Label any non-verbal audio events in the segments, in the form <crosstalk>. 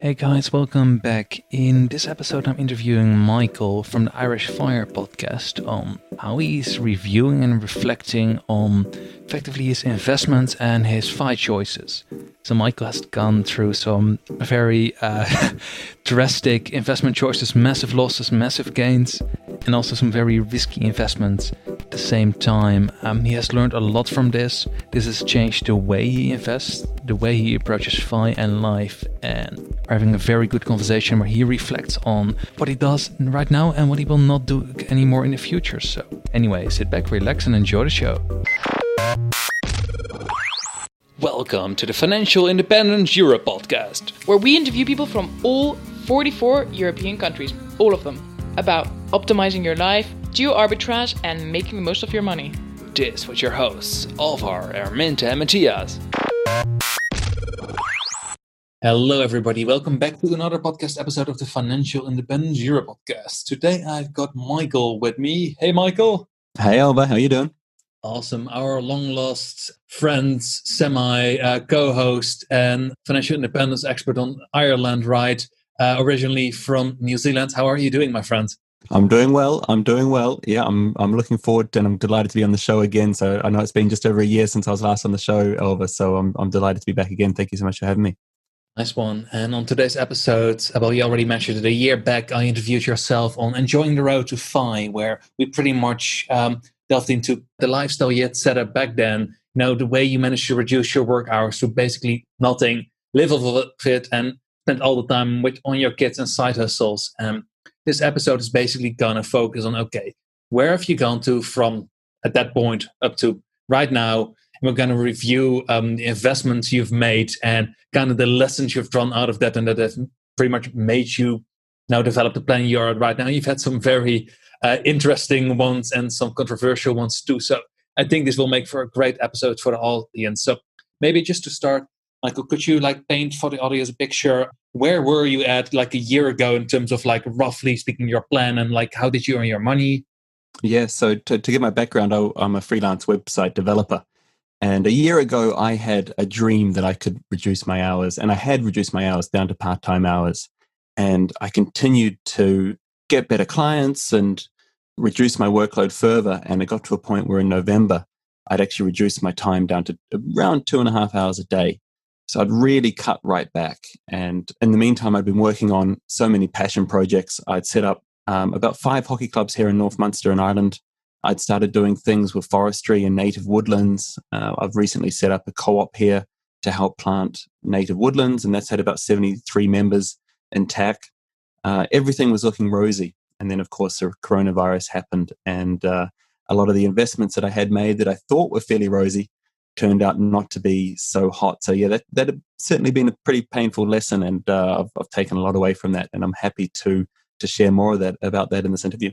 Hey guys, welcome back. In this episode, I'm interviewing Michael from the Irish Fire podcast on how he's reviewing and reflecting on effectively his investments and his fire choices. So, Michael has gone through some very uh, <laughs> drastic investment choices, massive losses, massive gains, and also some very risky investments at the same time. Um, he has learned a lot from this. This has changed the way he invests, the way he approaches FI and life, and we're having a very good conversation where he reflects on what he does right now and what he will not do anymore in the future. So, anyway, sit back, relax, and enjoy the show. Welcome to the Financial Independence Europe podcast, where we interview people from all 44 European countries, all of them, about optimizing your life, geo arbitrage, and making the most of your money. This was your hosts, Alvar, Erminta, and Matthias. Hello, everybody. Welcome back to another podcast episode of the Financial Independence Europe podcast. Today, I've got Michael with me. Hey, Michael. Hey, Alva. How you doing? Awesome. Our long lost friend, semi uh, co host, and financial independence expert on Ireland, right? Uh, originally from New Zealand. How are you doing, my friend? I'm doing well. I'm doing well. Yeah, I'm. I'm looking forward, and I'm delighted to be on the show again. So I know it's been just over a year since I was last on the show, Elvis. So I'm. I'm delighted to be back again. Thank you so much for having me. Nice one. And on today's episode, well, you already mentioned it. A year back, I interviewed yourself on enjoying the road to FI, where we pretty much um, delved into the lifestyle you had set up back then. You know, the way you managed to reduce your work hours to basically nothing, live off of it, and spend all the time with on your kids and side hustles. And this episode is basically gonna focus on okay, where have you gone to from at that point up to right now? And we're gonna review um, the investments you've made and kind of the lessons you've drawn out of that, and that have pretty much made you now develop the plan you're at right now. You've had some very uh, interesting ones and some controversial ones too. So I think this will make for a great episode for all the audience. So maybe just to start, Michael, could you like paint for the audience a picture? Where were you at like a year ago in terms of like roughly speaking your plan and like how did you earn your money? Yeah, so to, to get my background, I, I'm a freelance website developer. And a year ago, I had a dream that I could reduce my hours, and I had reduced my hours down to part time hours. And I continued to get better clients and reduce my workload further. And it got to a point where in November, I'd actually reduced my time down to around two and a half hours a day. So I'd really cut right back. And in the meantime, I'd been working on so many passion projects. I'd set up um, about five hockey clubs here in North Munster in Ireland. I'd started doing things with forestry and native woodlands. Uh, I've recently set up a co op here to help plant native woodlands, and that's had about 73 members in TAC uh, everything was looking rosy. And then, of course, the coronavirus happened, and uh, a lot of the investments that I had made that I thought were fairly rosy turned out not to be so hot. So, yeah, that that had certainly been a pretty painful lesson, and uh, I've, I've taken a lot away from that, and I'm happy to to share more of that about that in this interview.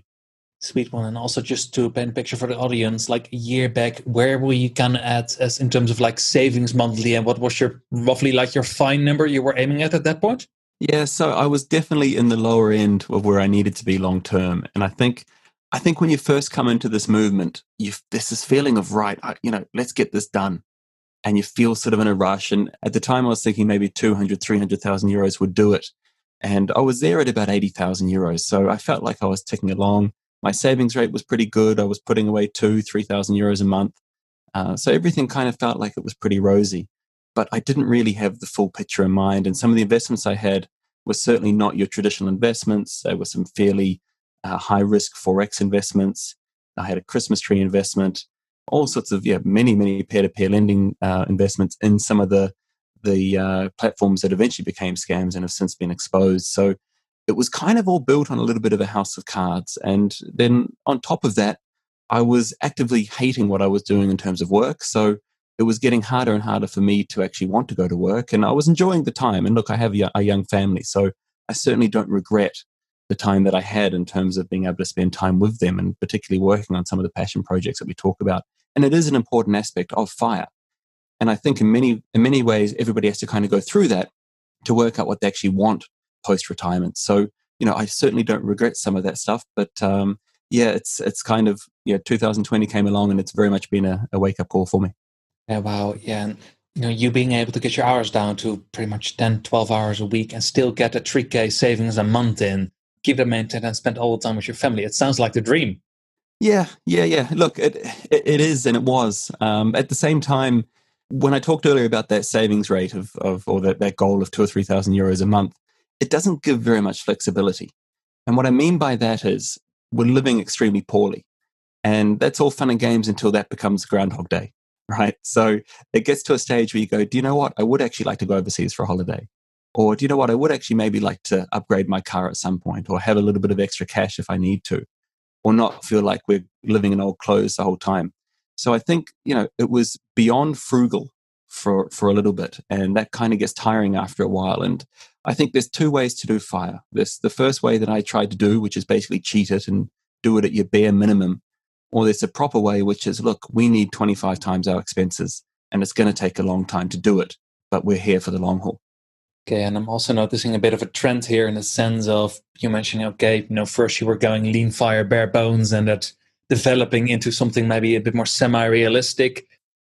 Sweet one, and also just to paint a picture for the audience, like a year back, where were you kind of at as in terms of like savings monthly, and what was your roughly like your fine number you were aiming at at that point? Yeah, so I was definitely in the lower end of where I needed to be long term, and I think I think when you first come into this movement, you there's this feeling of right, you know, let's get this done, and you feel sort of in a rush. And at the time, I was thinking maybe 200, 300,000 euros would do it, and I was there at about 80,000 euros. So I felt like I was ticking along. My savings rate was pretty good. I was putting away two, three thousand euros a month, uh, so everything kind of felt like it was pretty rosy but I didn't really have the full picture in mind. And some of the investments I had were certainly not your traditional investments. There were some fairly uh, high risk forex investments. I had a Christmas tree investment, all sorts of yeah, many many peer to peer lending uh, investments in some of the the uh, platforms that eventually became scams and have since been exposed. So it was kind of all built on a little bit of a house of cards. And then on top of that, I was actively hating what I was doing in terms of work. So it was getting harder and harder for me to actually want to go to work. And I was enjoying the time. And look, I have a young family, so I certainly don't regret the time that I had in terms of being able to spend time with them and particularly working on some of the passion projects that we talk about. And it is an important aspect of fire. And I think in many, in many ways, everybody has to kind of go through that to work out what they actually want post retirement. So, you know, I certainly don't regret some of that stuff, but um, yeah, it's, it's kind of, yeah, 2020 came along and it's very much been a, a wake up call for me. Yeah, wow. Yeah. And you know you being able to get your hours down to pretty much 10 12 hours a week and still get a 3k savings a month in keep it maintained and spend all the time with your family it sounds like the dream yeah yeah yeah look it it, it is and it was um, at the same time when i talked earlier about that savings rate of, of or that, that goal of two or three thousand euros a month it doesn't give very much flexibility and what i mean by that is we're living extremely poorly and that's all fun and games until that becomes groundhog day <laughs> right? So it gets to a stage where you go, do you know what? I would actually like to go overseas for a holiday. Or do you know what? I would actually maybe like to upgrade my car at some point or have a little bit of extra cash if I need to, or not feel like we're living in old clothes the whole time. So I think, you know, it was beyond frugal for, for a little bit. And that kind of gets tiring after a while. And I think there's two ways to do fire. There's the first way that I tried to do, which is basically cheat it and do it at your bare minimum or there's a proper way, which is look, we need 25 times our expenses and it's going to take a long time to do it, but we're here for the long haul. Okay, and I'm also noticing a bit of a trend here in the sense of you mentioning, okay, you know, first you were going lean fire, bare bones, and that developing into something maybe a bit more semi-realistic.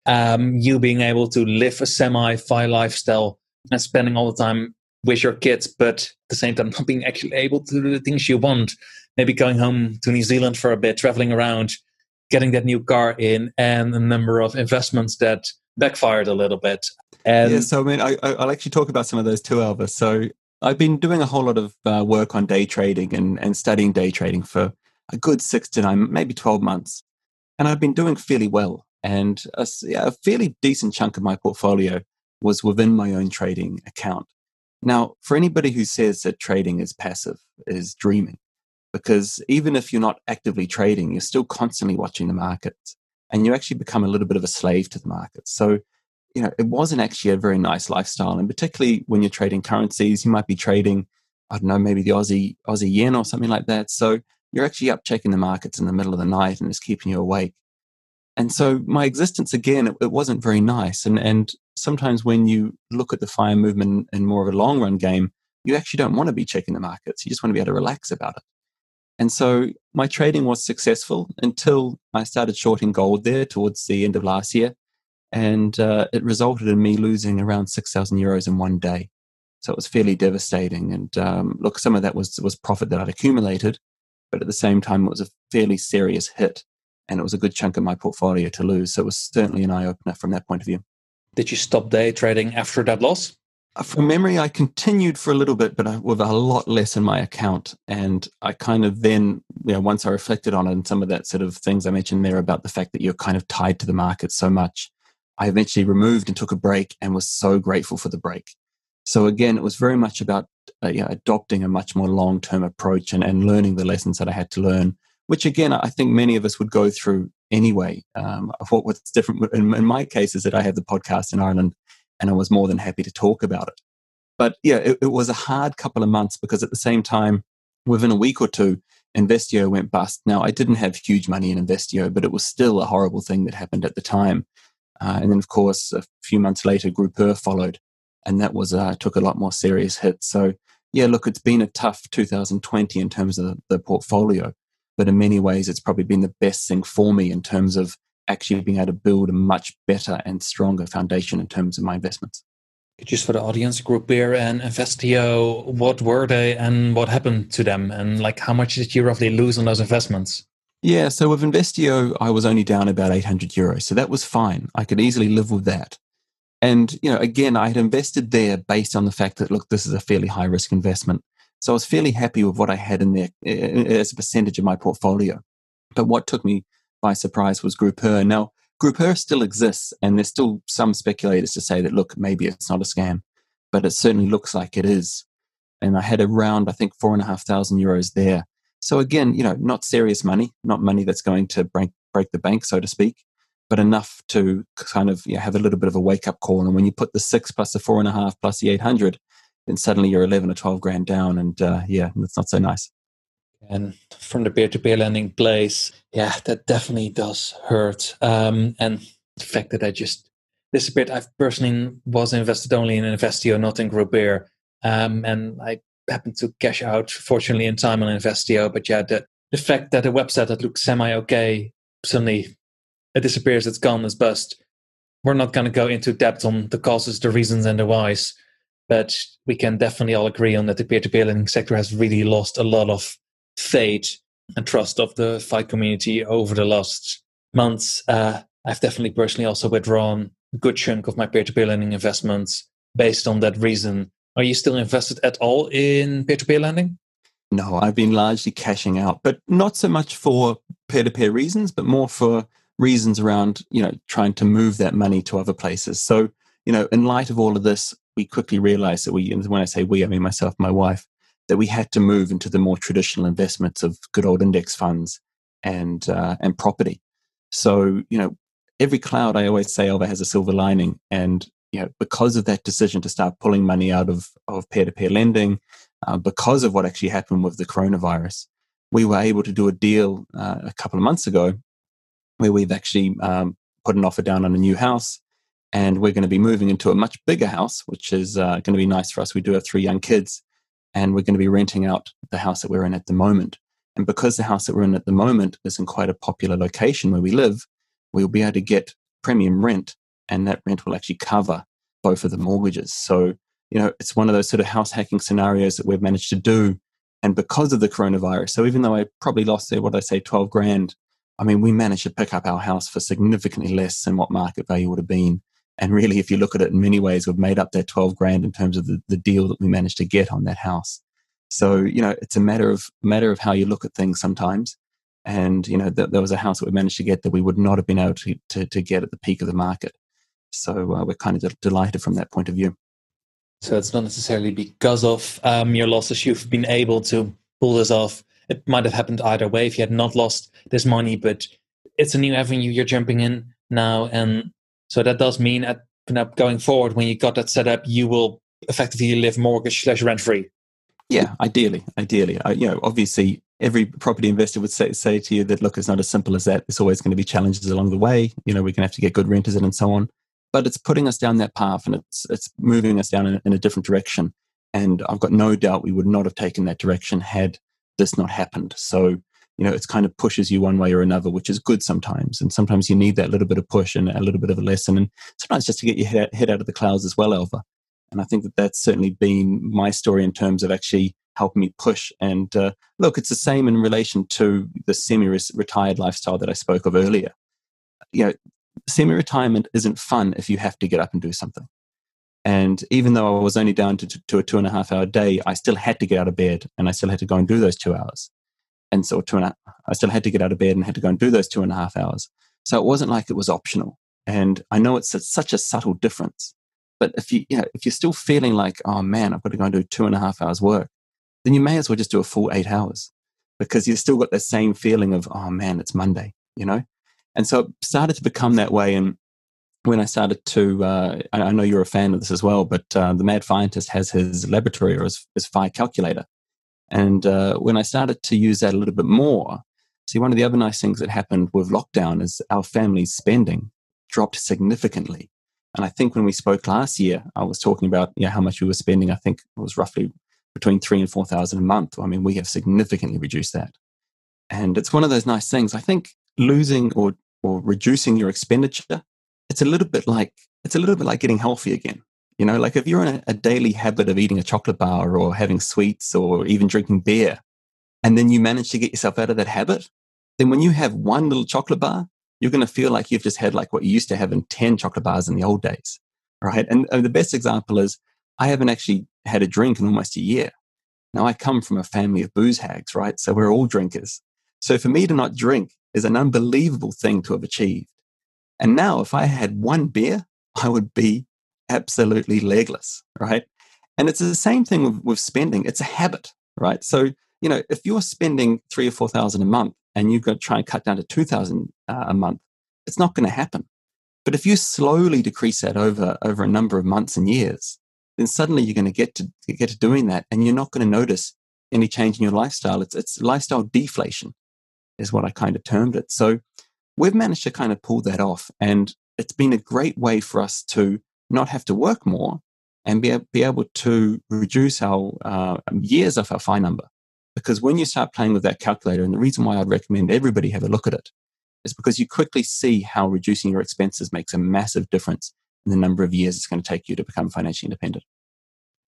Um, you being able to live a semi-fi lifestyle and spending all the time with your kids, but at the same time not being actually able to do the things you want. Maybe going home to New Zealand for a bit, traveling around, getting that new car in and a number of investments that backfired a little bit. And yeah, so I mean, I, I'll actually talk about some of those too, Elvis. So I've been doing a whole lot of uh, work on day trading and, and studying day trading for a good six to nine, maybe 12 months. And I've been doing fairly well. And a, a fairly decent chunk of my portfolio was within my own trading account. Now, for anybody who says that trading is passive, is dreaming because even if you're not actively trading, you're still constantly watching the markets and you actually become a little bit of a slave to the markets. So, you know, it wasn't actually a very nice lifestyle. And particularly when you're trading currencies, you might be trading, I don't know, maybe the Aussie, Aussie yen or something like that. So you're actually up checking the markets in the middle of the night and it's keeping you awake. And so my existence again, it, it wasn't very nice. And, and sometimes when you look at the fire movement in more of a long run game, you actually don't want to be checking the markets. You just want to be able to relax about it. And so my trading was successful until I started shorting gold there towards the end of last year. And uh, it resulted in me losing around 6,000 euros in one day. So it was fairly devastating. And um, look, some of that was, was profit that I'd accumulated, but at the same time, it was a fairly serious hit. And it was a good chunk of my portfolio to lose. So it was certainly an eye opener from that point of view. Did you stop day trading after that loss? From memory, I continued for a little bit, but with a lot less in my account. And I kind of then, you know, once I reflected on it and some of that sort of things I mentioned there about the fact that you're kind of tied to the market so much, I eventually removed and took a break and was so grateful for the break. So again, it was very much about uh, yeah, adopting a much more long term approach and, and learning the lessons that I had to learn, which again, I think many of us would go through anyway. Um, what, what's different in, in my case is that I have the podcast in Ireland and I was more than happy to talk about it. But yeah, it, it, was a hard couple of months because at the same time, within a week or two, Envestio went bust. Now, I didn't have huge money in Envestio, but it was still a horrible thing that happened at the time. Uh, and then, of course, a few months later, Grupeer followed, and that was uh, took a lot more serious hit. So, yeah, look, it's been a tough 2020 in terms of the, the portfolio, but in many ways, it's probably been the best thing for me in terms of actually being able to build a much better and stronger foundation in terms of my investments. Just for the audience, Grupeer and Envestio, what were they and what happened to them? And like how much did you roughly lose on those investments? Yeah, so with Envestio, I was only down about 800 euros. So that was fine. I could easily live with that. And, you know, again, I had invested there based on the fact that, look, this is a fairly high risk investment. So I was fairly happy with what I had in there eh, eh, as a percentage of my portfolio. But what took me by surprise was Grupeer. Now, Grupeer still exists, and there's still some speculators to say that, look, maybe it's not a scam, but it certainly looks like it is. And I had around, I think, four and a half thousand euros there. So again, you know, not serious money, not money that's going to break break the bank, so to speak, but enough to kind of you know, have a little bit of a wake up call. And when you put the six plus the four and a half plus the eight hundred, then suddenly you're eleven or twelve grand down, and uh, yeah, that's not so nice and from the peer-to-peer lending place yeah that definitely does hurt. Um, and the fact that i just disappeared i personally was invested only in envestio not in grupeer um, and i happened to cash out fortunately in time on envestio but yeah the, the fact that a website that looks semi okay suddenly it disappears it's gone it's bust. We're not going to go into depth on the causes, the reasons, and the whys, but we can definitely all agree on that the peer-to-peer lending sector has really lost a lot of faith and trust of the FI community over the last months. Uh, I've definitely personally also withdrawn a good chunk of my peer-to-peer lending investments based on that reason. Are you still invested at all in peer-to-peer lending? No, I've been largely cashing out, but not so much for peer-to-peer reasons, but more for reasons around, you know, trying to move that money to other places. So, you know, in light of all of this, we quickly realized that we, and when I say we, I mean myself, my wife, that we had to move into the more traditional investments of good old index funds and uh, and property. So, you know, every cloud I always say over has a silver lining, and you know, because of that decision to start pulling money out of of peer to peer lending, uh, because of what actually happened with the coronavirus, we were able to do a deal uh, a couple of months ago where we've actually um, put an offer down on a new house and we're going to be moving into a much bigger house, which is uh, going to be nice for us. We do have three young kids, and we're going to be renting out the house that we're in at the moment. And because the house that we're in at the moment is in quite a popular location where we live, we'll be able to get premium rent, and that rent will actually cover both of the mortgages. So, you know, it's one of those sort of house hacking scenarios that we've managed to do. And because of the coronavirus, so even though I probably lost, there, what I say, 12 grand I mean, we managed to pick up our house for significantly less than what market value would have been. And really, if you look at it in many ways, we've made up that 12 grand in terms of the, the deal that we managed to get on that house. So, you know, it's a matter of matter of how you look at things sometimes. And, you know, th- there was a house that we managed to get that we would not have been able to, to, to get at the peak of the market. So uh, we're kind of de- delighted from that point of view. So it's not necessarily because of um, your losses you've been able to pull this off it might have happened either way if you had not lost this money, but it's a new avenue you're jumping in now. And so that does mean at going forward, when you got that set up, you will effectively live mortgage slash rent free. Yeah, ideally, ideally. I, you know, obviously, every property investor would say, say to you that look, it's not as simple as that. There's always going to be challenges along the way. You know, we're going to have to get good renters in and so on. But it's putting us down that path, and it's it's moving us down in, in a different direction. And I've got no doubt we would not have taken that direction had this not happened. So, you know, it's kind of pushes you one way or another, which is good sometimes. And sometimes you need that little bit of push and a little bit of a lesson. And sometimes just to get your head, out of the clouds as well, Elva. And I think that that's certainly been my story in terms of actually helping me push. And uh, look, it's the same in relation to the semi retired lifestyle that I spoke of earlier. You know, semi retirement isn't fun if you have to get up and do something. And even though I was only down to, to a two and a half hour day, I still had to get out of bed and I still had to go and do those two hours. And so two and a, I still had to get out of bed and had to go and do those two and a half hours. So it wasn't like it was optional. And I know it's a, such a subtle difference. But if you, you know, if you're still feeling like, oh man, I've got to go and do two and a half hours work, then you may as well just do a full eight hours because you've still got that same feeling of, oh man, it's Monday, you know? And so it started to become that way. And when I started to, uh, I know you're a fan of this as well, but uh, the Mad Fientist has his laboratory or his, his FI calculator. And uh, when I started to use that a little bit more, see, one of the other nice things that happened with lockdown is our family's spending dropped significantly. And I think when we spoke last year, I was talking about you know, how much we were spending. I think it was roughly between three and four thousand a month. I mean, we have significantly reduced that. And it's one of those nice things. I think losing or or reducing your expenditure it's a little bit like it's a little bit like getting healthy again. You know, like if you're in a, a daily habit of eating a chocolate bar or having sweets or even drinking beer, and then you manage to get yourself out of that habit, then when you have one little chocolate bar, you're going to feel like you've just had like what you used to have in 10 chocolate bars in the old days. Right. And, and the best example is I haven't actually had a drink in almost a year. Now I come from a family of booze hags, right? So we're all drinkers. So for me to not drink is an unbelievable thing to have achieved. And now, if I had one beer, I would be absolutely legless, right? And it's the same thing with, with spending. It's a habit, right? So, you know, if you're spending three or 4,000 a month and you've got to try and cut down to 2,000 uh, a month, it's not going to happen. But if you slowly decrease that over, over a number of months and years, then suddenly you're going to get to get to doing that and you're not going to notice any change in your lifestyle. It's, it's lifestyle deflation is what I kind of termed it. So we've managed to kind of pull that off. And it's been a great way for us to not have to work more and be, be able to reduce our uh, years of our FI number. Because when you start playing with that calculator, and the reason why I'd recommend everybody have a look at it is because you quickly see how reducing your expenses makes a massive difference in the number of years it's going to take you to become financially independent.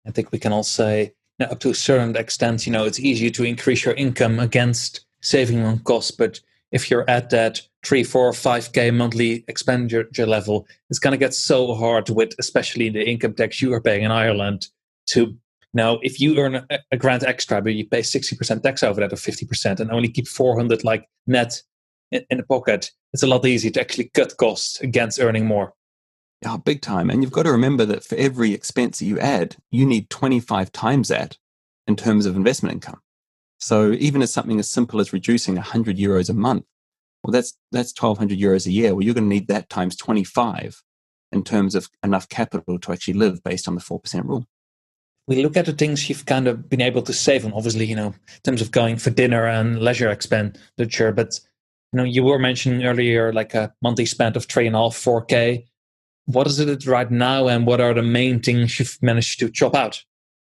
I think we can all say, up to a certain extent, you know, it's easier to increase your income against saving on costs. But if you're at that three, four, five K monthly expenditure level, it's going to get so hard with, especially the income tax you are paying in Ireland to now, if you earn a, a grand extra, but you pay 60% tax over that or 50% and only keep 400 like net in, in the pocket, it's a lot easier to actually cut costs against earning more. Yeah, big time. And you've got to remember that for every expense that you add, you need 25 times that in terms of investment income. So even as something as simple as reducing 100 euros a month, well, that's, that's 1200 euros a year. Well, you're going to need that times 25 in terms of enough capital to actually live based on the 4% rule. We look at the things you've kind of been able to save on, obviously, you know, in terms of going for dinner and leisure expenditure. But, you know, you were mentioning earlier like a monthly spend of three and a half, 4K what is it right now and what are the main things you've managed to chop out?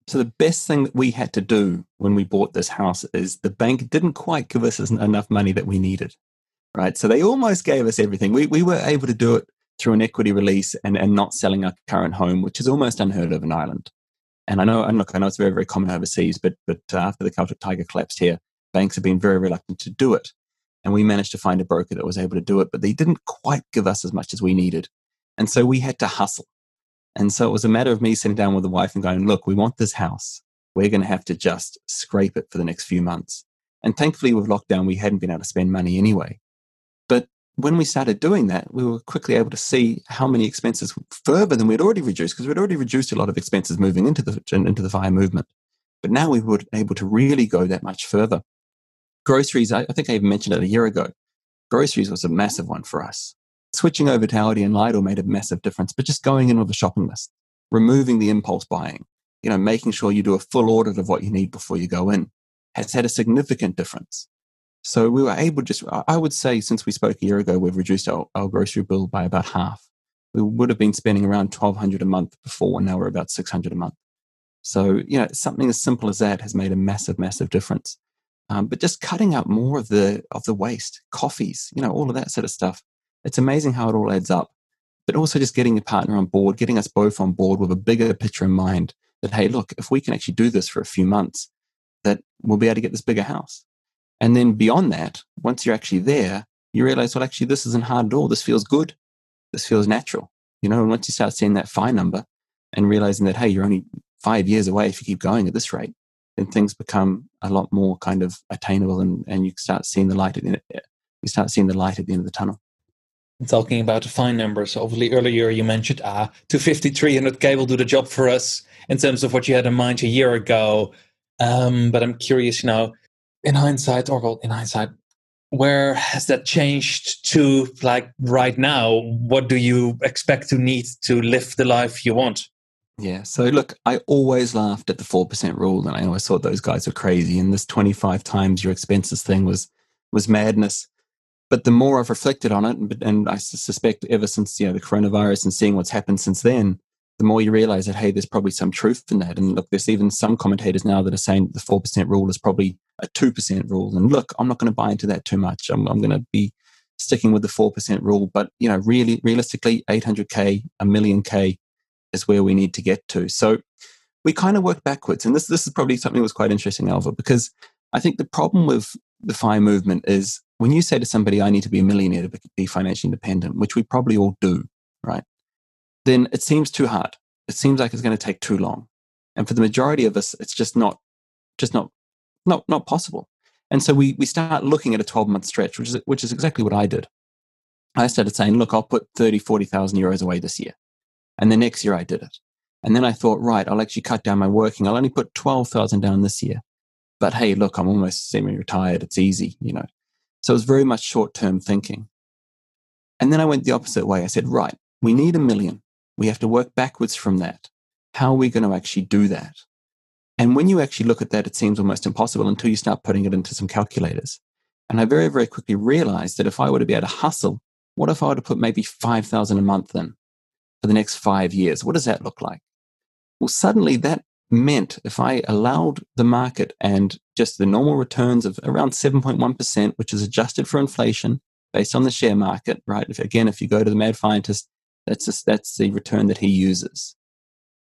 So the best thing that we had to do when we bought this house is the bank didn't quite give us enough money that we needed. Right. So they almost gave us everything. We we were able to do it through an equity release and, and not selling our current home, which is almost unheard of in Ireland. And I know, and look, I know it's very, very common overseas, but but uh, after the Celtic Tiger collapsed here, banks have been very reluctant to do it. And we managed to find a broker that was able to do it, but they didn't quite give us as much as we needed. And so we had to hustle. And so it was a matter of me sitting down with the wife and going, look, we want this house. We're going to have to just scrape it for the next few months. And thankfully, with lockdown, we hadn't been able to spend money anyway. When we started doing that, we were quickly able to see how many expenses further than we'd already reduced, because we'd already reduced a lot of expenses moving into the, into the fire movement. But now we were able to really go that much further. Groceries, I, I think I even mentioned it a year ago. Groceries was a massive one for us switching over to Aldi and Lidl made a massive difference, but just going in with a shopping list, removing the impulse buying, you know, making sure you do a full audit of what you need before you go in has had a significant difference. So we were able just, I would say since we spoke a year ago, we've reduced our, our grocery bill by about half. We would have been spending around 1200 a month before, and now we're about 600 a month. So, you know, something as simple as that has made a massive, massive difference. Um, but just cutting out more of the, of the waste, coffees, you know, all of that sort of stuff it's amazing how it all adds up. But also just getting your partner on board, getting us both on board with a bigger picture in mind that, hey, look, if we can actually do this for a few months, that we'll be able to get this bigger house. And then beyond that, once you're actually there, you realize, well, actually, this isn't hard at all. This feels good. This feels natural. You know, and once you start seeing that FI number and realizing that, hey, you're only five years away if you keep going at this rate, then things become a lot more kind of attainable and, and you start seeing the light at the, you start seeing the light at the end of the tunnel talking about the fine numbers. Obviously, earlier you mentioned ah, 250, 300k will do the job for us in terms of what you had in mind a year ago. Um, but I'm curious, know, in hindsight, or well, in hindsight, where has that changed to like right now? What do you expect to need to live the life you want? Yeah. So look, I always laughed at the 4% rule and I always thought those guys were crazy. And this 25 times your expenses thing was, was madness. But the more I've reflected on it, and I suspect ever since you know the coronavirus and seeing what's happened since then, the more you realize that hey, there's probably some truth in that. And look, there's even some commentators now that are saying the four percent rule is probably a two percent rule. And look, I'm not going to buy into that too much. I'm, I'm going to be sticking with the four percent rule. But you know, really, realistically, 800k, a million k is where we need to get to. So we kind of work backwards, and this this is probably something that was quite interesting, Alva, because I think the problem with the FIRE movement is when you say to somebody, I need to be a millionaire to be financially independent, which we probably all do, right? Then it seems too hard. It seems like it's going to take too long. And for the majority of us, it's just not, just not, not, not possible. And so we, we start looking at a 12 month stretch, which is, which is exactly what I did. I started saying, look, I'll put 30, 40,000 euros away this year. And the next year I did it. And then I thought, right, I'll actually cut down my working. I'll only put 12,000 down this year. But hey, look, I'm almost semi retired. It's easy, you know. So it was very much short term thinking. And then I went the opposite way. I said, right, we need a million. We have to work backwards from that. How are we going to actually do that? And when you actually look at that, it seems almost impossible until you start putting it into some calculators. And I very, very quickly realized that if I were to be able to hustle, what if I were to put maybe 5,000 a month in for the next five years? What does that look like? Well, suddenly that meant if I allowed the market and just the normal returns of around 7.1%, which is adjusted for inflation, based on the share market, right? If, again, if you go to the mad fientist, that's, just, that's the return that he uses.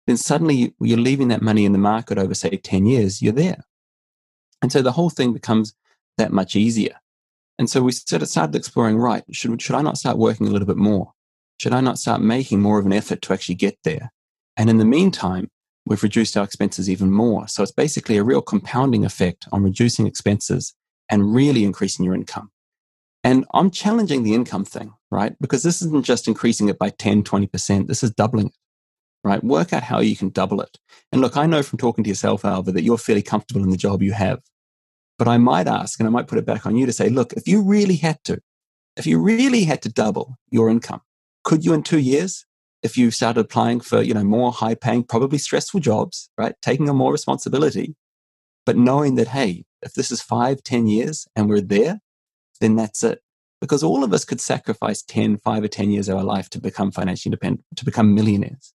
Then suddenly you're leaving that money in the market over, say, 10 years, you're there. And so the whole thing becomes that much easier. And so we started exploring, right, should, should I not start working a little bit more? Should I not start making more of an effort to actually get there? And in the meantime, we've reduced our expenses even more. So it's basically a real compounding effect on reducing expenses and really increasing your income. And I'm challenging the income thing, right? Because this isn't just increasing it by 10, 20%. This is doubling it, right? Work out how you can double it. And look, I know from talking to yourself, Alva, that you're fairly comfortable in the job you have. But I might ask, and I might put it back on you to say, look, if you really had to, if you really had to double your income, could you in two years if you started applying for, you know, more high paying, probably stressful jobs, right? Taking on more responsibility, but knowing that, hey, if this is five, ten years and we're there, then that's it. Because all of us could sacrifice 10, five or 10 years of our life to become financially independent, to become millionaires,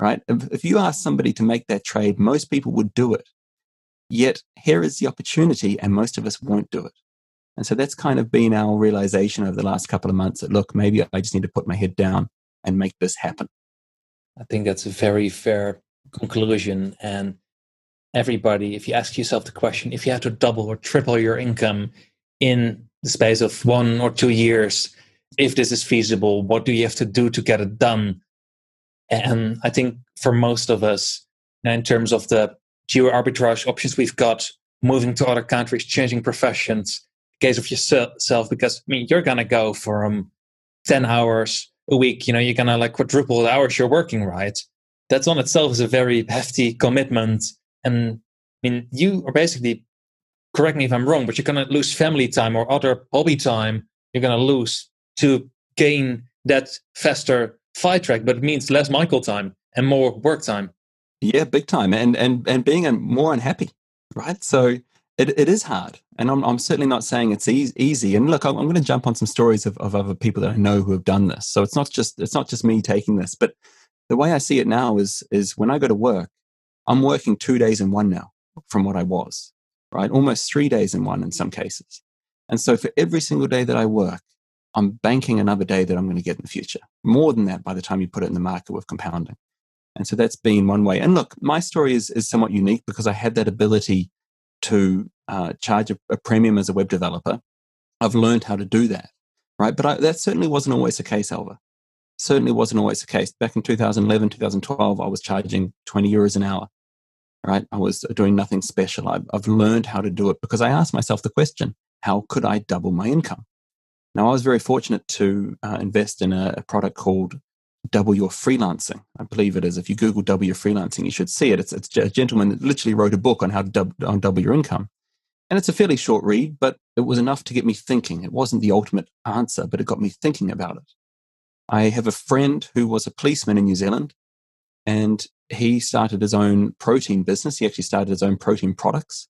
right? If, if you ask somebody to make that trade, most people would do it. Yet here is the opportunity and most of us won't do it. And so that's kind of been our realization over the last couple of months that look, maybe I just need to put my head down and make this happen. I think that's a very fair conclusion. And everybody, if you ask yourself the question, if you have to double or triple your income in the space of one or two years, if this is feasible, what do you have to do to get it done? And I think for most of us, now in terms of the geo arbitrage options we've got, moving to other countries, changing professions, case of yourself, because I mean, you're to go from um, 10 hours a week, you know, you're gonna like quadruple the hours you're working, right? That's on itself is a very hefty commitment. And I mean, you are basically, correct me if I'm wrong, but you're gonna lose family time or other hobby time. You're gonna lose to gain that faster fight track, but it means less Michael time and more work time. Yeah, big time, and and and being more unhappy, right? So it, it is hard. And I'm, I'm certainly not saying it's easy, easy. And look, I'm, I'm going to jump on some stories of, of other people that I know who have done this. So it's not just, it's not just me taking this, but the way I see it now is, is when I go to work, I'm working two days in one now from what I was, right? Almost three days in one in some cases. And so for every single day that I work, I'm banking another day that I'm going to get in the future. More than that by the time you put it in the market with compounding. And so that's been one way. And look, my story is, is somewhat unique because I had that ability to uh, charge a, a, premium as a web developer. I've learned how to do that, right? But I, that certainly wasn't always the case, Alva. Certainly wasn't always the case. Back in 2011, 2012, I was charging 20 euros an hour, right? I was doing nothing special. I've, I've learned how to do it because I asked myself the question, how could I double my income? Now, I was very fortunate to uh, invest in a, a product called double your freelancing. I believe it is. If you Google double your freelancing, you should see it. It's, it's a gentleman that literally wrote a book on how to dub, on double your income. And it's a fairly short read, but it was enough to get me thinking. It wasn't the ultimate answer, but it got me thinking about it. I have a friend who was a policeman in New Zealand and he started his own protein business. He actually started his own protein products.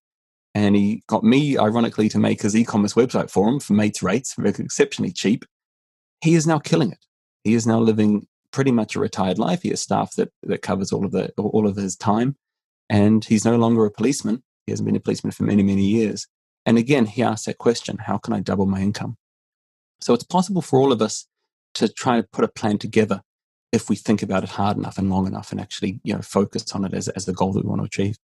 And he got me, ironically, to make his e commerce website for him for mates rates, exceptionally cheap. He is now killing it. He is now living pretty much a retired life. He has staff that, that covers all of the all of his time, and he's no longer a policeman. He hasn't been a policeman for many many years. And again, he asked that question: How can I double my income? So it's possible for all of us to try to put a plan together if we think about it hard enough and long enough, and actually you know focus on it as as the goal that we want to achieve.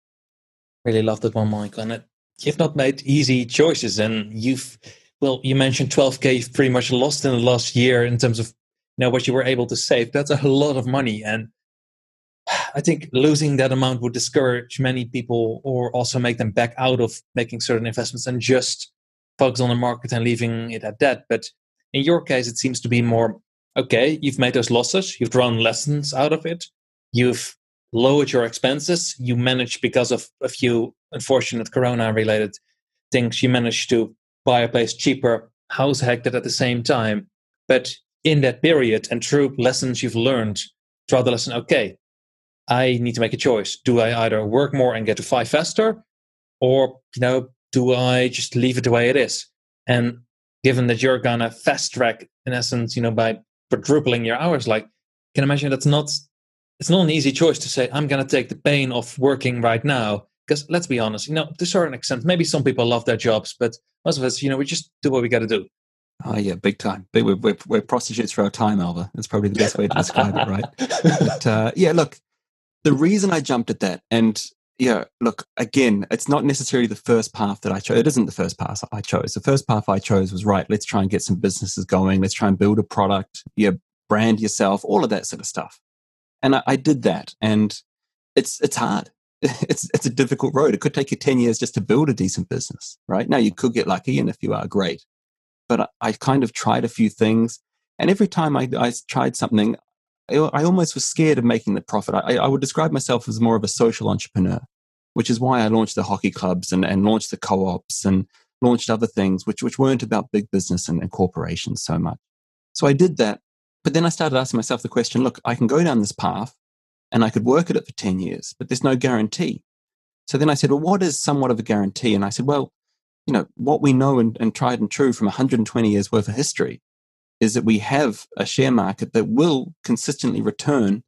Really love that one, Mike. And it, you've not made easy choices, and you've well, you mentioned 12k. You've pretty much lost in the last year in terms of know what you were able to save that's a lot of money and i think losing that amount would discourage many people or also make them back out of making certain investments and just focus on the market and leaving it at that but in your case it seems to be more okay you've made those losses you've drawn lessons out of it you've lowered your expenses you managed because of a few unfortunate corona related things you managed to buy a place cheaper house hacked it at the same time but in that period and through lessons you've learned throughout the lesson, okay, I need to make a choice. Do I either work more and get to five faster, or you know, do I just leave it the way it is? And given that you're gonna fast track in essence, you know, by quadrupling your hours, like can imagine that's not it's not an easy choice to say I'm gonna take the pain of working right now. Because let's be honest, you know, to a certain extent, maybe some people love their jobs, but most of us, you know, we just do what we got to do. Oh yeah, big time. We're, we're, we're, prostitutes for our time, Alva. That's probably the best way to describe it, right? <laughs> But uh, yeah, look, the reason I jumped at that, and yeah, look, again, it's not necessarily the first path that I chose. It isn't the first path I chose. The first path I chose was right. Let's try and get some businesses going. Let's try and build a product. Yeah, brand yourself, all of that sort of stuff. And I, I did that, and it's it's hard. <laughs> It's it's a difficult road. It could take you ten years just to build a decent business, right? Now you could get lucky, and if you are, great but I, I kind of tried a few things. And every time I, I tried something, I, almost was scared of making the profit. I, I would describe myself as more of a social entrepreneur, which is why I launched the hockey clubs and, and launched the co ops and launched other things, which, which weren't about big business and, and corporations so much. So I did that. But then I started asking myself the question look, I can go down this path and I could work at it for 10 years, but there's no guarantee. So then I said, well, what is somewhat of a guarantee? And I said, well, you know, what we know and, and tried and true from 120 years worth of history is that we have a share market that will consistently return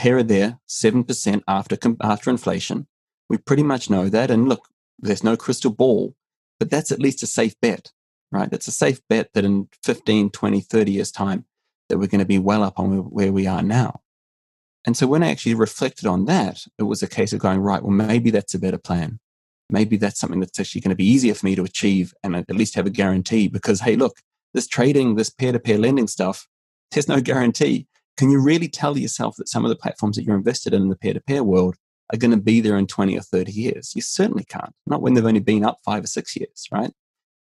here or there 7% after, after inflation. We pretty much know that. And look, there's no crystal ball, but that's at least a safe bet, right? It's a safe bet that in 15, 20, 30 years' time, that we're going to be well up on where we are now. And so when I actually reflected on that, it was a case of going, right, well, maybe that's a better plan maybe that's something that's actually going to be easier for me to achieve and at least have a guarantee because, hey, look, this trading, this peer to peer lending stuff, there's no guarantee. Can you really tell yourself that some of the platforms that you're invested in in the peer to peer world are going to be there in 20 or 30 years? You certainly can't, not when they've only been up five or six years, right?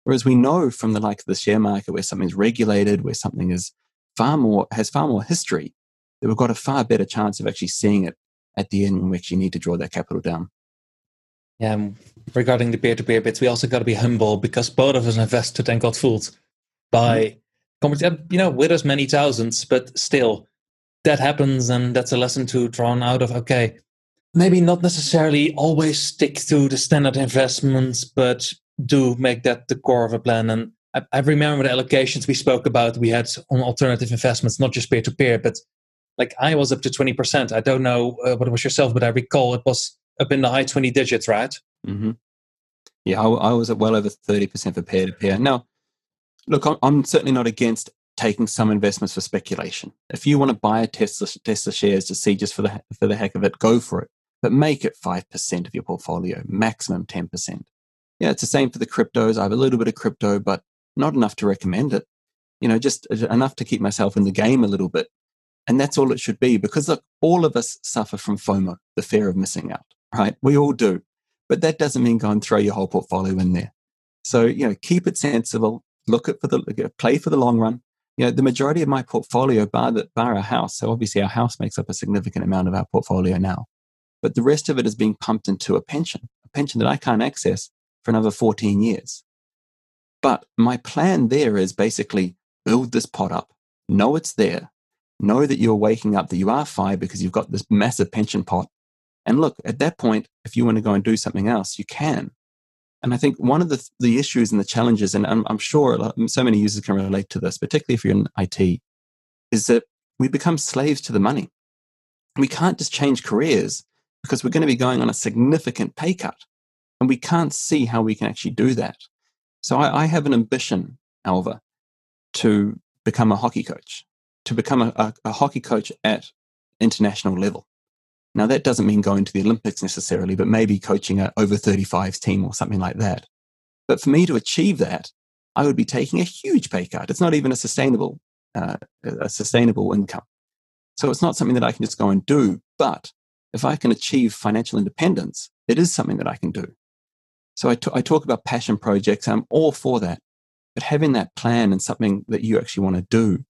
Whereas we know from the like of the share market where something's regulated, where something is far more, has far more history, that we've got a far better chance of actually seeing it at the end when we actually need to draw that capital down. Yeah, regarding the peer-to-peer bits, we also got to be humble because both of us invested and got fooled by, mm-hmm. you know, with us many thousands, but still, that happens, and that's a lesson to drawn out of. Okay, maybe not necessarily always stick to the standard investments, but do make that the core of a plan. And I, I remember the allocations we spoke about. We had on alternative investments, not just peer-to-peer, but like I was up to twenty percent. I don't know uh, what it was yourself, but I recall it was up in the high 20 digits, right? Mm-hmm. Yeah, I, I, was at well over 30% for peer to peer. Now, look, I'm, certainly not against taking some investments for speculation. If you want to buy a Tesla, Tesla shares to see just for the, for the heck of it, go for it. But make it 5% of your portfolio, maximum 10%. Yeah, it's the same for the cryptos. I have a little bit of crypto, but not enough to recommend it. You know, just enough to keep myself in the game a little bit. And that's all it should be because look, all of us suffer from FOMO, the fear of missing out right? We all do. But that doesn't mean go and throw your whole portfolio in there. So, you know, keep it sensible, look at for the play for the long run. You know, the majority of my portfolio, bar the bar our house. So obviously our house makes up a significant amount of our portfolio now. But the rest of it is being pumped into a pension, a pension that I can't access for another 14 years. But my plan there is basically build this pot up, know it's there, know that you're waking up, that you are fine because you've got this massive pension pot and look, at that point, if you want to go and do something else, you can. And I think one of the, the issues and the challenges, and I'm, I'm sure so many users can relate to this, particularly if you're in IT, is that we become slaves to the money. We can't just change careers because we're going to be going on a significant pay cut. And we can't see how we can actually do that. So I, I have an ambition, Alva, to become a hockey coach, to become a, a, a hockey coach at international level. Now, that doesn't mean going to the Olympics necessarily, but maybe coaching a over 35s team or something like that. But for me to achieve that, I would be taking a huge pay cut. It's not even a sustainable, uh, a sustainable income. So it's not something that I can just go and do. But if I can achieve financial independence, it is something that I can do. So I, t- I talk about passion projects. I'm all for that. But having that plan and something that you actually want to do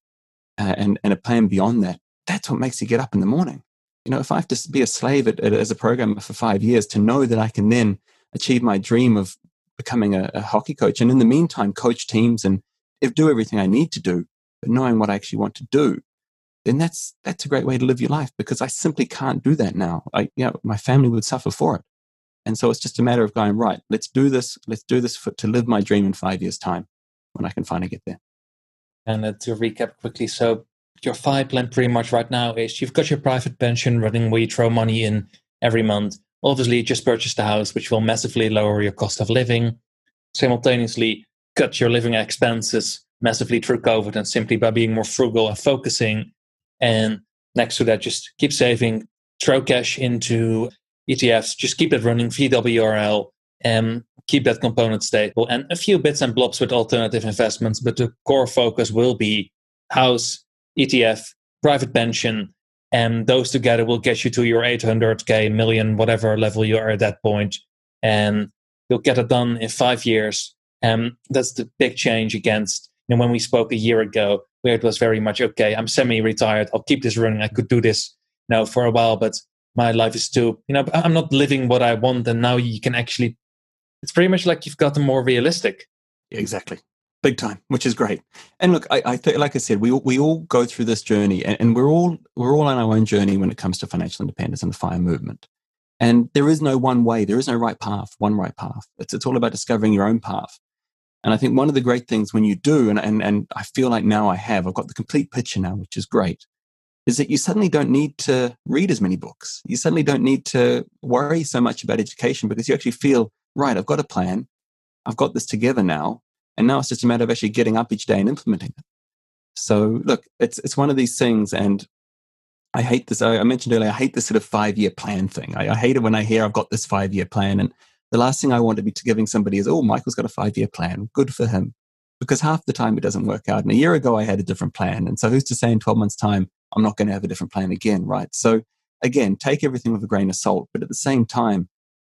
uh, and, and a plan beyond that, that's what makes you get up in the morning you know, if I have to be a slave at, at, as a programmer for five years to know that I can then achieve my dream of becoming a, a, hockey coach and in the meantime coach teams and do everything I need to do, but knowing what I actually want to do, then that's that's a great way to live your life because I simply can't do that now. I, you know, my family would suffer for it. And so it's just a matter of going, right, let's do this. Let's do this for, to live my dream in five years' time when I can finally get there. And to recap quickly, so your FI plan pretty much right now is you've got your private pension running where you throw money in every month. Obviously, you just purchased a house, which will massively lower your cost of living. Simultaneously, cut your living expenses massively through COVID and simply by being more frugal and focusing. And next to that, just keep saving, throw cash into ETFs, just keep it running, VWRL, and keep that component stable. And a few bits and blobs with alternative investments, but the core focus will be house, ETF, private pension, and those together will get you to your 800k million, whatever level you are at that point. And you'll get it done in five years. And that's the big change against you know, when we spoke a year ago, where it was very much okay. I'm semi-retired. I'll keep this running. I could do this you now for a while, but my life is too. You know, I'm not living what I want. And now you can actually. It's pretty much like you've gotten more realistic. Exactly big time, which is great. And look, I, I like I said, we we all go through this journey, and, and, we're all we're all on our own journey when it comes to financial independence and the FIRE movement. And there is no one way, there is no right path, one right path. It's it's all about discovering your own path. And I think one of the great things when you do, and and and I feel like now I have, I've got the complete picture now, which is great, is that you suddenly don't need to read as many books. You suddenly don't need to worry so much about education because you actually feel right. I've got a plan. I've got this together now and now it's just a matter of actually getting up each day and implementing it. So look, it's it's one of these things, and I hate this. I mentioned earlier, I hate this sort of five year plan thing. I, I, hate it when I hear I've got this five year plan, and the last thing I want to be giving somebody is, oh, Michael's got a five year plan. Good for him, because half the time it doesn't work out. And a year ago I had a different plan, and so who's to say in twelve months' time I'm not going to have a different plan again, right? So again, take everything with a grain of salt, but at the same time,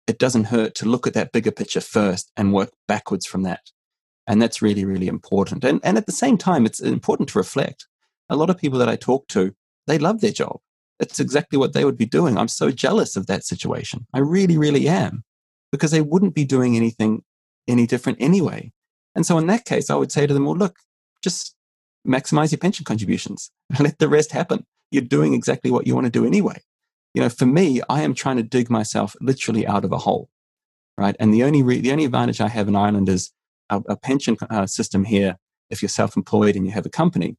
it doesn't hurt to look at that bigger picture first and work backwards from that. And that's really, really important. And, and at the same time, it's important to reflect. A lot of people that I talk to, they love their job. It's exactly what they would be doing. I'm so jealous of that situation. I really, really am because they wouldn't be doing anything any different anyway. And so in that case, I would say to them, well, look, just maximize your pension contributions <laughs> let the rest happen. You're doing exactly what you want to do anyway. You know, for me, I am trying to dig myself literally out of a hole, right? And the only re- the only advantage I have in Ireland is a, a pension uh, system here, if you're self-employed and you have a company,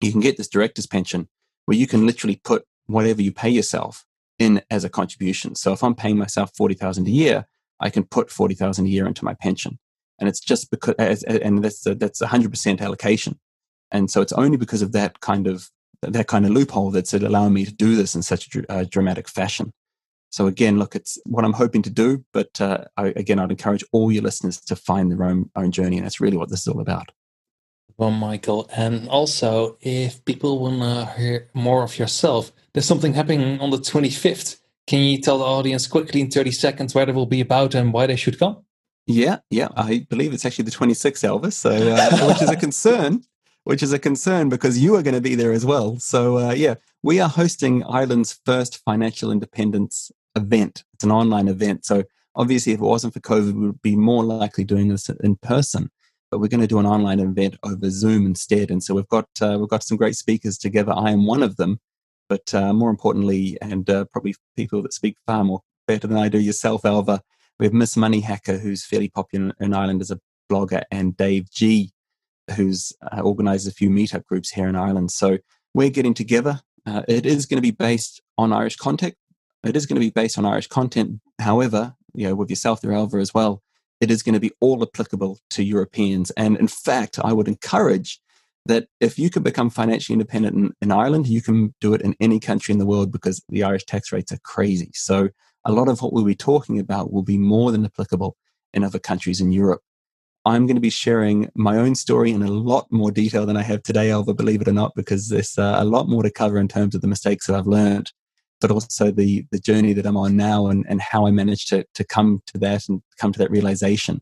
you can get this director's pension where you can literally put whatever you pay yourself in as a contribution. So if I'm paying myself 40,000 a year, I can put 40,000 a year into my pension. And it's just because, and that's a, that's 100% allocation. And so it's only because of that kind of, that kind of loophole that's allowing me to do this in such a uh, dramatic fashion. So again, look, it's what I'm hoping to do. But uh, I, again, I'd encourage all your listeners to find their own own journey, and that's really what this is all about. Well, Michael, and also if people want to hear more of yourself, there's something happening on the 25th. Can you tell the audience quickly in 30 seconds where it will be about and why they should come? Yeah, yeah, I believe it's actually the 26th, Elvis. So, uh, which is a <laughs> concern, which is a concern because you are going to be there as well. So, uh, yeah, we are hosting Ireland's first financial independence event. It's an online event. So obviously, if it wasn't for COVID, we would be more likely doing this in person. But we're going to do an online event over Zoom instead. And so we've got uh, we've got some great speakers together. I am one of them, but uh, more importantly, and uh, probably people that speak far more better than I do, yourself, Alva. We have Miss Money Hacker, who's fairly popular in Ireland as a blogger, and Dave G, who's uh, organized a few meetup groups here in Ireland. So we're getting together. Uh, it is going to be based on Irish content, it is going to be based on Irish content. However, you know, with yourself there, Alva, as well, it is going to be all applicable to Europeans. And in fact, I would encourage that if you can become financially independent in, in, Ireland, you can do it in any country in the world because the Irish tax rates are crazy. So a lot of what we'll be talking about will be more than applicable in other countries in Europe. I'm going to be sharing my own story in a lot more detail than I have today, Alva, believe it or not, because there's uh, a lot more to cover in terms of the mistakes that I've learned but also the the journey that I'm on now and, and how I managed to to come to that and come to that realization.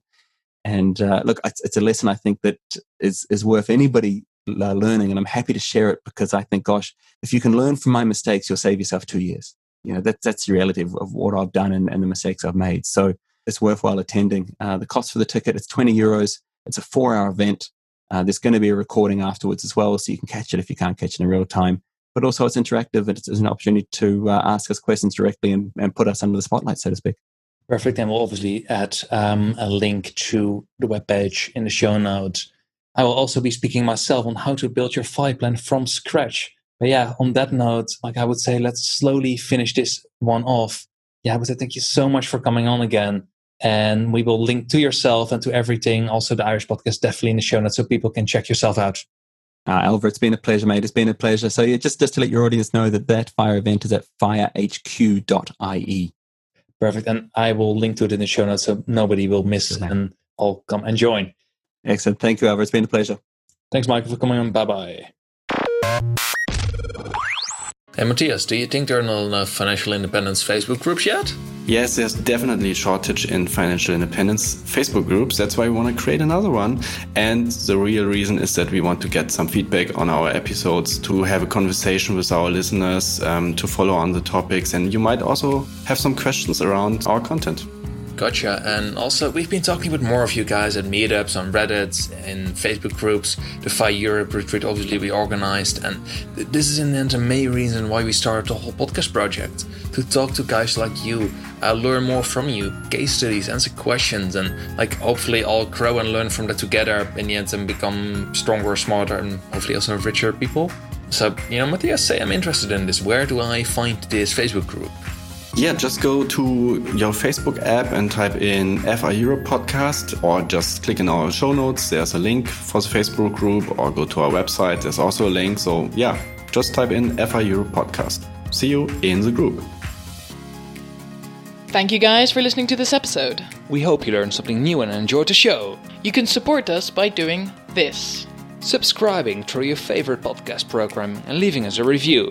And uh, look, it's, it's, a lesson I think that is is worth anybody uh, learning, and I'm happy to share it because I think, gosh, if you can learn from my mistakes, you'll save yourself two years. You know, that's that's the reality of, of what I've done and, and, the mistakes I've made. So it's worthwhile attending. Uh, the cost for the ticket is 20 euros. It's a four hour event. Uh, there's going to be a recording afterwards as well, so you can catch it if you can't catch it in real time but also it's interactive and it's, an opportunity to uh, ask us questions directly and, and put us under the spotlight, so to speak. Perfect. And we'll obviously add um, a link to the webpage in the show notes. I will also be speaking myself on how to build your FI plan from scratch. But yeah, on that note, like I would say, let's slowly finish this one off. Yeah, I would say thank you so much for coming on again. And we will link to yourself and to everything, also the Irish podcast, definitely in the show notes so people can check yourself out. Uh, Alva, it's been a pleasure, mate. It's been a pleasure. So, yeah, just, just to let your audience know that that fire event is at firehq.ie. Perfect. And I will link to it in the show notes so nobody will miss and all come and join. Excellent. Thank you, Alva. It's been a pleasure. Thanks, Michael, for coming on. Bye bye. Hey, Matthias, do you think there are not enough financial independence Facebook groups yet? Yes, there's definitely a shortage in financial independence Facebook groups. That's why we want to create another one. And the real reason is that we want to get some feedback on our episodes, to have a conversation with our listeners, um, to follow on the topics. And you might also have some questions around our content. Gotcha. And also, we've been talking with more of you guys at meetups, on Reddit, in Facebook groups. The FI Europe retreat, obviously, we organized. And this is in the end the main reason why we started the whole podcast project to talk to guys like you, uh, learn more from you, case studies, answer questions, and like hopefully all grow and learn from that together in the end and become stronger, smarter, and hopefully also richer people. So, you know, Matthias, say I'm interested in this. Where do I find this Facebook group? Yeah, just go to your Facebook app and type in FI Europe podcast or just click in our show notes. There's a link for the Facebook group or go to our website. There's also a link. So, yeah, just type in FI Europe podcast. See you in the group. Thank you guys for listening to this episode. We hope you learned something new and enjoyed the show. You can support us by doing this subscribing through your favorite podcast program and leaving us a review